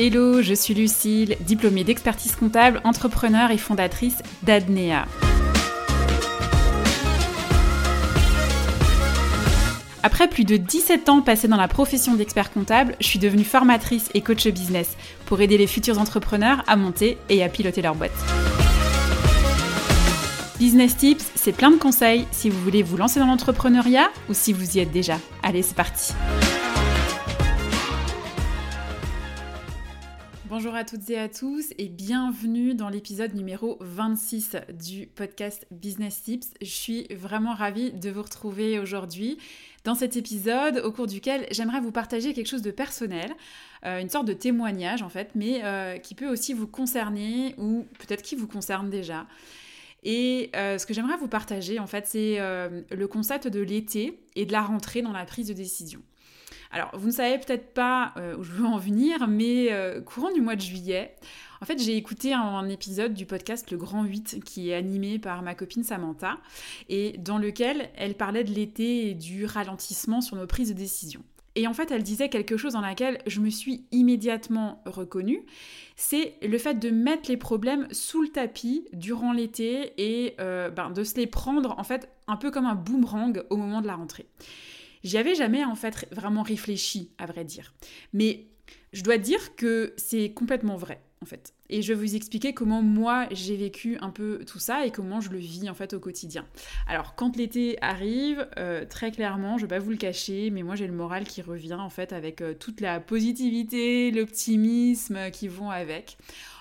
Hello, je suis Lucille, diplômée d'expertise comptable, entrepreneur et fondatrice d'Adnea. Après plus de 17 ans passés dans la profession d'expert comptable, je suis devenue formatrice et coach business pour aider les futurs entrepreneurs à monter et à piloter leur boîte. Business Tips, c'est plein de conseils si vous voulez vous lancer dans l'entrepreneuriat ou si vous y êtes déjà. Allez, c'est parti. Bonjour à toutes et à tous et bienvenue dans l'épisode numéro 26 du podcast Business Tips. Je suis vraiment ravie de vous retrouver aujourd'hui dans cet épisode au cours duquel j'aimerais vous partager quelque chose de personnel, euh, une sorte de témoignage en fait, mais euh, qui peut aussi vous concerner ou peut-être qui vous concerne déjà. Et euh, ce que j'aimerais vous partager, en fait, c'est le concept de l'été et de la rentrée dans la prise de décision. Alors, vous ne savez peut-être pas où je veux en venir, mais courant du mois de juillet, en fait, j'ai écouté un, épisode du podcast Le Grand 8 qui est animé par ma copine Samantha et dans lequel elle parlait de l'été et du ralentissement sur nos prises de décision. Et en fait, elle disait quelque chose dans laquelle je me suis immédiatement reconnue, c'est le fait de mettre les problèmes sous le tapis durant l'été et euh, ben, de se les prendre en fait un peu comme un boomerang au moment de la rentrée. J'y avais jamais en fait vraiment réfléchi, à vrai dire. Mais je dois dire que c'est complètement vrai en fait. Et je vais vous expliquer comment moi j'ai vécu un peu tout ça et comment je le vis en fait au quotidien. Alors quand l'été arrive, euh, très clairement, je vais pas vous le cacher, mais moi j'ai le moral qui revient en fait avec euh, toute la positivité, l'optimisme qui vont avec.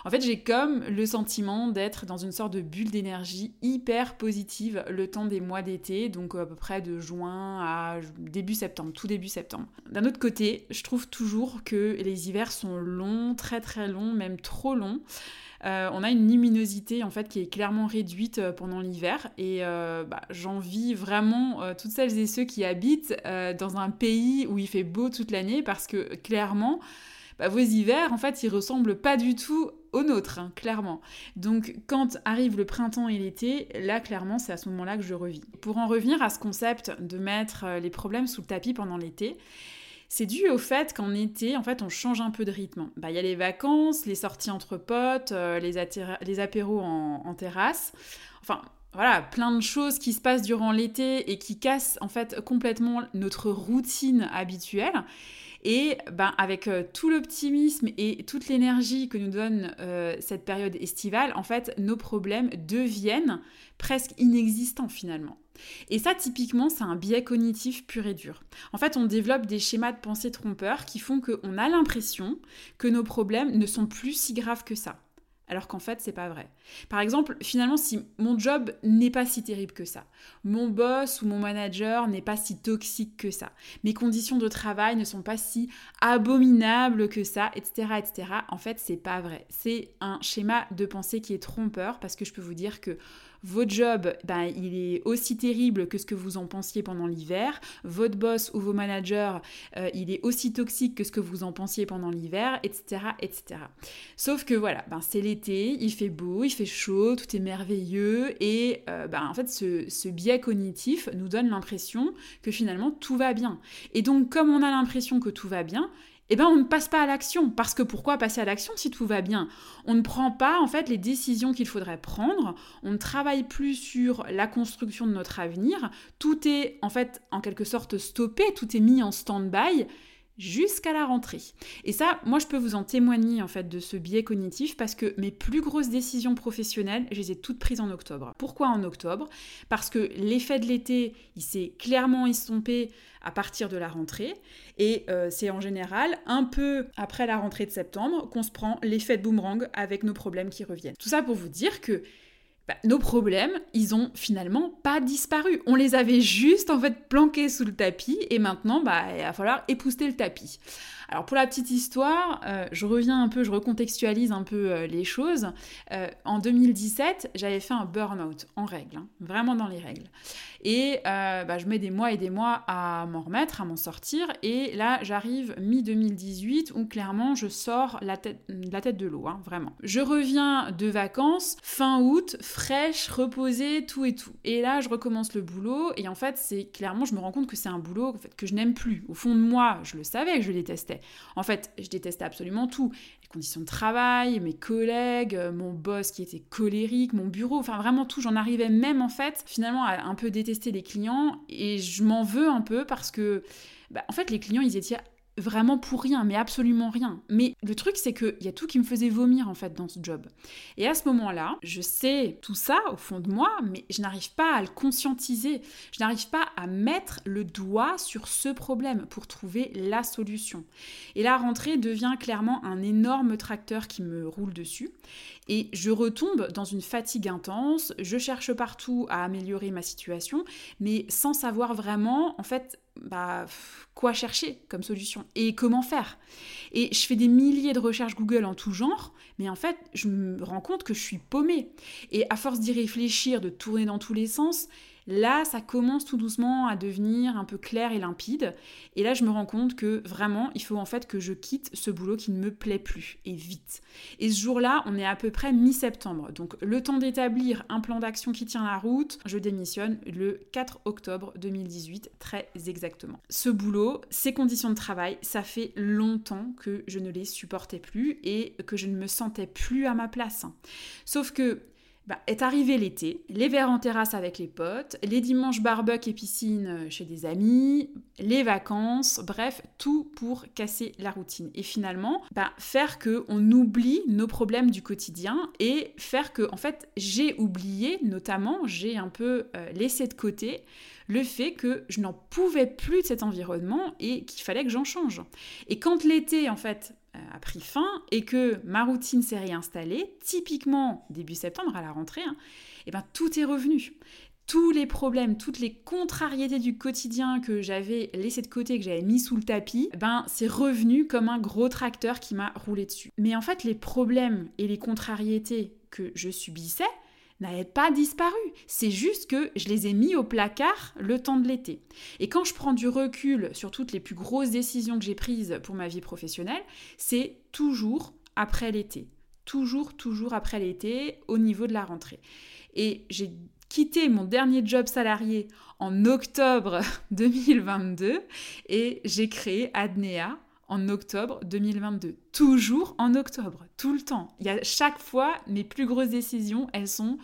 En fait, j'ai comme le sentiment d'être dans une sorte de bulle d'énergie hyper positive le temps des mois d'été, donc à peu près de juin à début septembre, tout début septembre. D'un autre côté, je trouve toujours que les hivers sont longs, très très longs, même trop longs. Euh, on a une luminosité en fait qui est clairement réduite euh, pendant l'hiver et euh, bah, j'envie vraiment toutes celles et ceux qui habitent dans un pays où il fait beau toute l'année parce que clairement bah, vos hivers, en fait, ils ressemblent pas du tout aux nôtres, hein, clairement. Donc, quand arrive le printemps et l'été, là, clairement, c'est à ce moment-là que je revis. Pour en revenir à ce concept de mettre euh, les problèmes sous le tapis pendant l'été, c'est dû au fait qu'en été, en fait, on change un peu de rythme. Bah, il y a les vacances, les sorties entre potes, euh, les, apéros en, en terrasse. Enfin, voilà, plein de choses qui se passent durant l'été et qui cassent en fait complètement notre routine habituelle. Et ben, avec euh, tout l'optimisme et toute l'énergie que nous donne euh, cette période estivale, en fait, nos problèmes deviennent presque inexistants finalement. Et ça, typiquement, c'est un biais cognitif pur et dur. En fait, on développe des schémas de pensée trompeurs qui font qu'on a l'impression que nos problèmes ne sont plus si graves que ça alors qu'en fait c'est pas vrai. Par exemple, finalement si mon job n'est pas si terrible que ça, mon boss ou mon manager n'est pas si toxique que ça, mes conditions de travail ne sont pas si abominables que ça, etc. etc. En fait c'est pas vrai. C'est un schéma de pensée qui est trompeur parce que je peux vous dire que votre job, ben, il est aussi terrible que ce que vous en pensiez pendant l'hiver. Votre boss ou vos managers, euh, il est aussi toxique que ce que vous en pensiez pendant l'hiver, etc., etc. Sauf que voilà, ben, c'est il fait beau, il fait chaud, tout est merveilleux et euh, ben, en fait ce, ce biais cognitif nous donne l'impression que finalement tout va bien. Et donc comme on a l'impression que tout va bien, eh ben on ne passe pas à l'action. Parce que pourquoi passer à l'action si tout va bien? On ne prend pas en fait les décisions qu'il faudrait prendre, on ne travaille plus sur la construction de notre avenir, tout est en fait en quelque sorte stoppé, tout est mis en stand-by jusqu'à la rentrée. Et ça, moi je peux vous en témoigner en fait de ce biais cognitif parce que mes plus grosses décisions professionnelles, je les ai toutes prises en octobre. Pourquoi en octobre? Parce que l'effet de l'été, il s'est clairement estompé à partir de la rentrée et euh, c'est en général un peu après la rentrée de septembre qu'on se prend l'effet de boomerang avec nos problèmes qui reviennent. Tout ça pour vous dire que bah, nos problèmes, ils ont finalement pas disparu. On les avait juste en fait planqués sous le tapis et maintenant, bah, il va falloir épouster le tapis. Alors pour la petite histoire, euh, je reviens un peu, je recontextualise un peu euh, les choses. Euh, en 2017, j'avais fait un burn-out en règle, hein, vraiment dans les règles. Et bah, je mets des mois et des mois à m'en remettre, à m'en sortir. Et là, j'arrive mi-2018 où clairement, je sors la tête, la tête de l'eau, hein, vraiment. Je reviens de vacances, fin août, fraîche, reposée, tout et tout. Et là, je recommence le boulot. Et en fait, c'est clairement, je me rends compte que c'est un boulot que je n'aime plus. Au fond de moi, je le savais que je détestais. En fait, je détestais absolument tout. Les conditions de travail, mes collègues, euh, mon boss qui était colérique, mon bureau, enfin vraiment tout. J'en arrivais même en fait finalement à un peu détester les clients et je m'en veux un peu parce que bah, en fait les clients ils étaient vraiment pour rien, mais absolument rien. Mais le truc, c'est qu'il y a tout qui me faisait vomir en fait dans ce job. Et à ce moment-là, je sais tout ça au fond de moi, mais je n'arrive pas à le conscientiser. Je n'arrive pas à mettre le doigt sur ce problème pour trouver la solution. Et la rentrée devient clairement un énorme tracteur qui me roule dessus. Et je retombe dans une fatigue intense, je cherche partout à améliorer ma situation, mais sans savoir vraiment, en fait, bah, quoi chercher comme solution et comment faire. Et je fais des milliers de recherches Google en tout genre, mais en fait, je me rends compte que je suis paumée. Et à force d'y réfléchir, de tourner dans tous les sens, Là, ça commence tout doucement à devenir un peu clair et limpide. Et là, je me rends compte que vraiment, il faut en fait que je quitte ce boulot qui ne me plaît plus, et vite. Et ce jour-là, on est à peu près mi-septembre. Donc, le temps d'établir un plan d'action qui tient la route, je démissionne le 4 octobre 2018, très exactement. Ce boulot, ces conditions de travail, ça fait longtemps que je ne les supportais plus et que je ne me sentais plus à ma place. Sauf que bah, est arrivé l'été, les verres en terrasse avec les potes, les dimanches barbecue et piscine euh, chez des amis, les vacances, bref, tout pour casser la routine. Et finalement, bah, faire que on oublie nos problèmes du quotidien et faire que, en fait, j'ai oublié, notamment, j'ai un peu euh, laissé de côté le fait que je n'en pouvais plus de cet environnement et qu'il fallait que j'en change. Et quand l'été, en fait, a pris fin et que ma routine s'est réinstallée, typiquement début septembre à la rentrée, et hein, eh ben tout est revenu. Tous les problèmes, toutes les contrariétés du quotidien que j'avais laissé de côté, que j'avais mis sous le tapis, eh ben c'est revenu comme un gros tracteur qui m'a roulé dessus. Mais en fait, les problèmes et les contrariétés que je subissais, n'avaient pas disparu. C'est juste que je les ai mis au placard le temps de l'été. Et quand je prends du recul sur toutes les plus grosses décisions que j'ai prises pour ma vie professionnelle, c'est toujours après l'été. Toujours, toujours après l'été, au niveau de la rentrée. Et j'ai quitté mon dernier job salarié en octobre 2022 et j'ai créé Adnea en octobre 2022. Toujours en octobre, tout le temps. Il y a chaque fois, mes plus grosses décisions, elles sont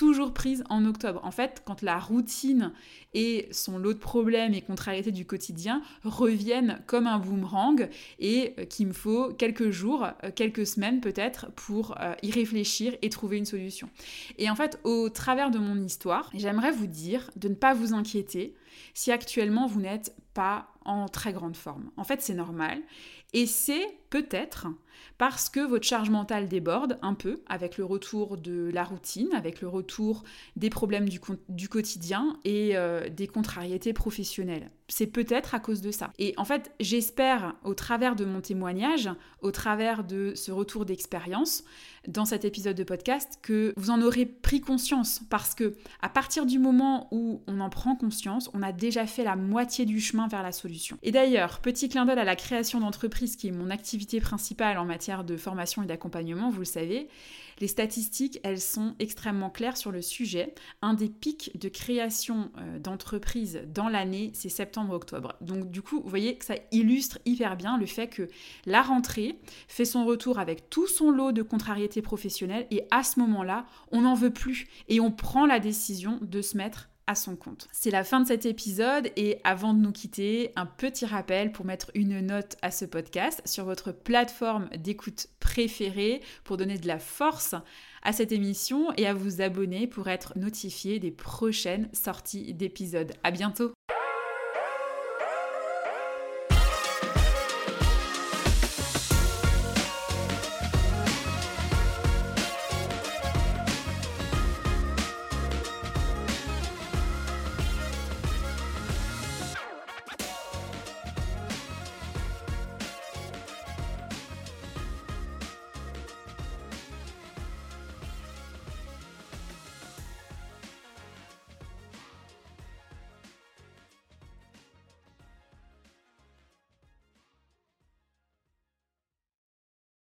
toujours prises en octobre. En fait, quand la routine et son lot de problèmes et contrariétés du quotidien reviennent comme un boomerang et euh, qu'il me faut quelques jours, euh, quelques semaines peut-être pour euh, y réfléchir et trouver une solution. Et en fait, au travers de mon histoire, j'aimerais vous dire de ne pas vous inquiéter si actuellement vous n'êtes pas en très grande forme. En fait, c'est normal. Et c'est peut-être parce que votre charge mentale déborde un peu avec le retour de la routine, avec le retour des problèmes du, quotidien et euh, des contrariétés professionnelles. C'est peut-être à cause de ça. Et en fait, j'espère au travers de mon témoignage, au travers de ce retour d'expérience, dans cet épisode de podcast que vous en aurez pris conscience parce que à partir du moment où on en prend conscience, on a déjà fait la moitié du chemin vers la solution. Et d'ailleurs, petit clin d'œil à la création d'entreprise qui est mon activité principale en matière de formation et d'accompagnement, vous le savez, les statistiques, elles sont extrêmement claires sur le sujet. Un des pics de création euh, d'entreprises dans l'année, c'est septembre-octobre. Donc du coup, vous voyez que ça illustre hyper bien le fait que la rentrée fait son retour avec tout son lot de contrariétés professionnelles et à ce moment-là, on n'en veut plus et on prend la décision de se mettre son compte. C'est la fin de cet épisode et avant de nous quitter, un petit rappel pour mettre une note à ce podcast sur votre plateforme d'écoute préférée pour donner de la force à cette émission et à vous abonner pour être notifié des prochaines sorties d'épisodes. À bientôt!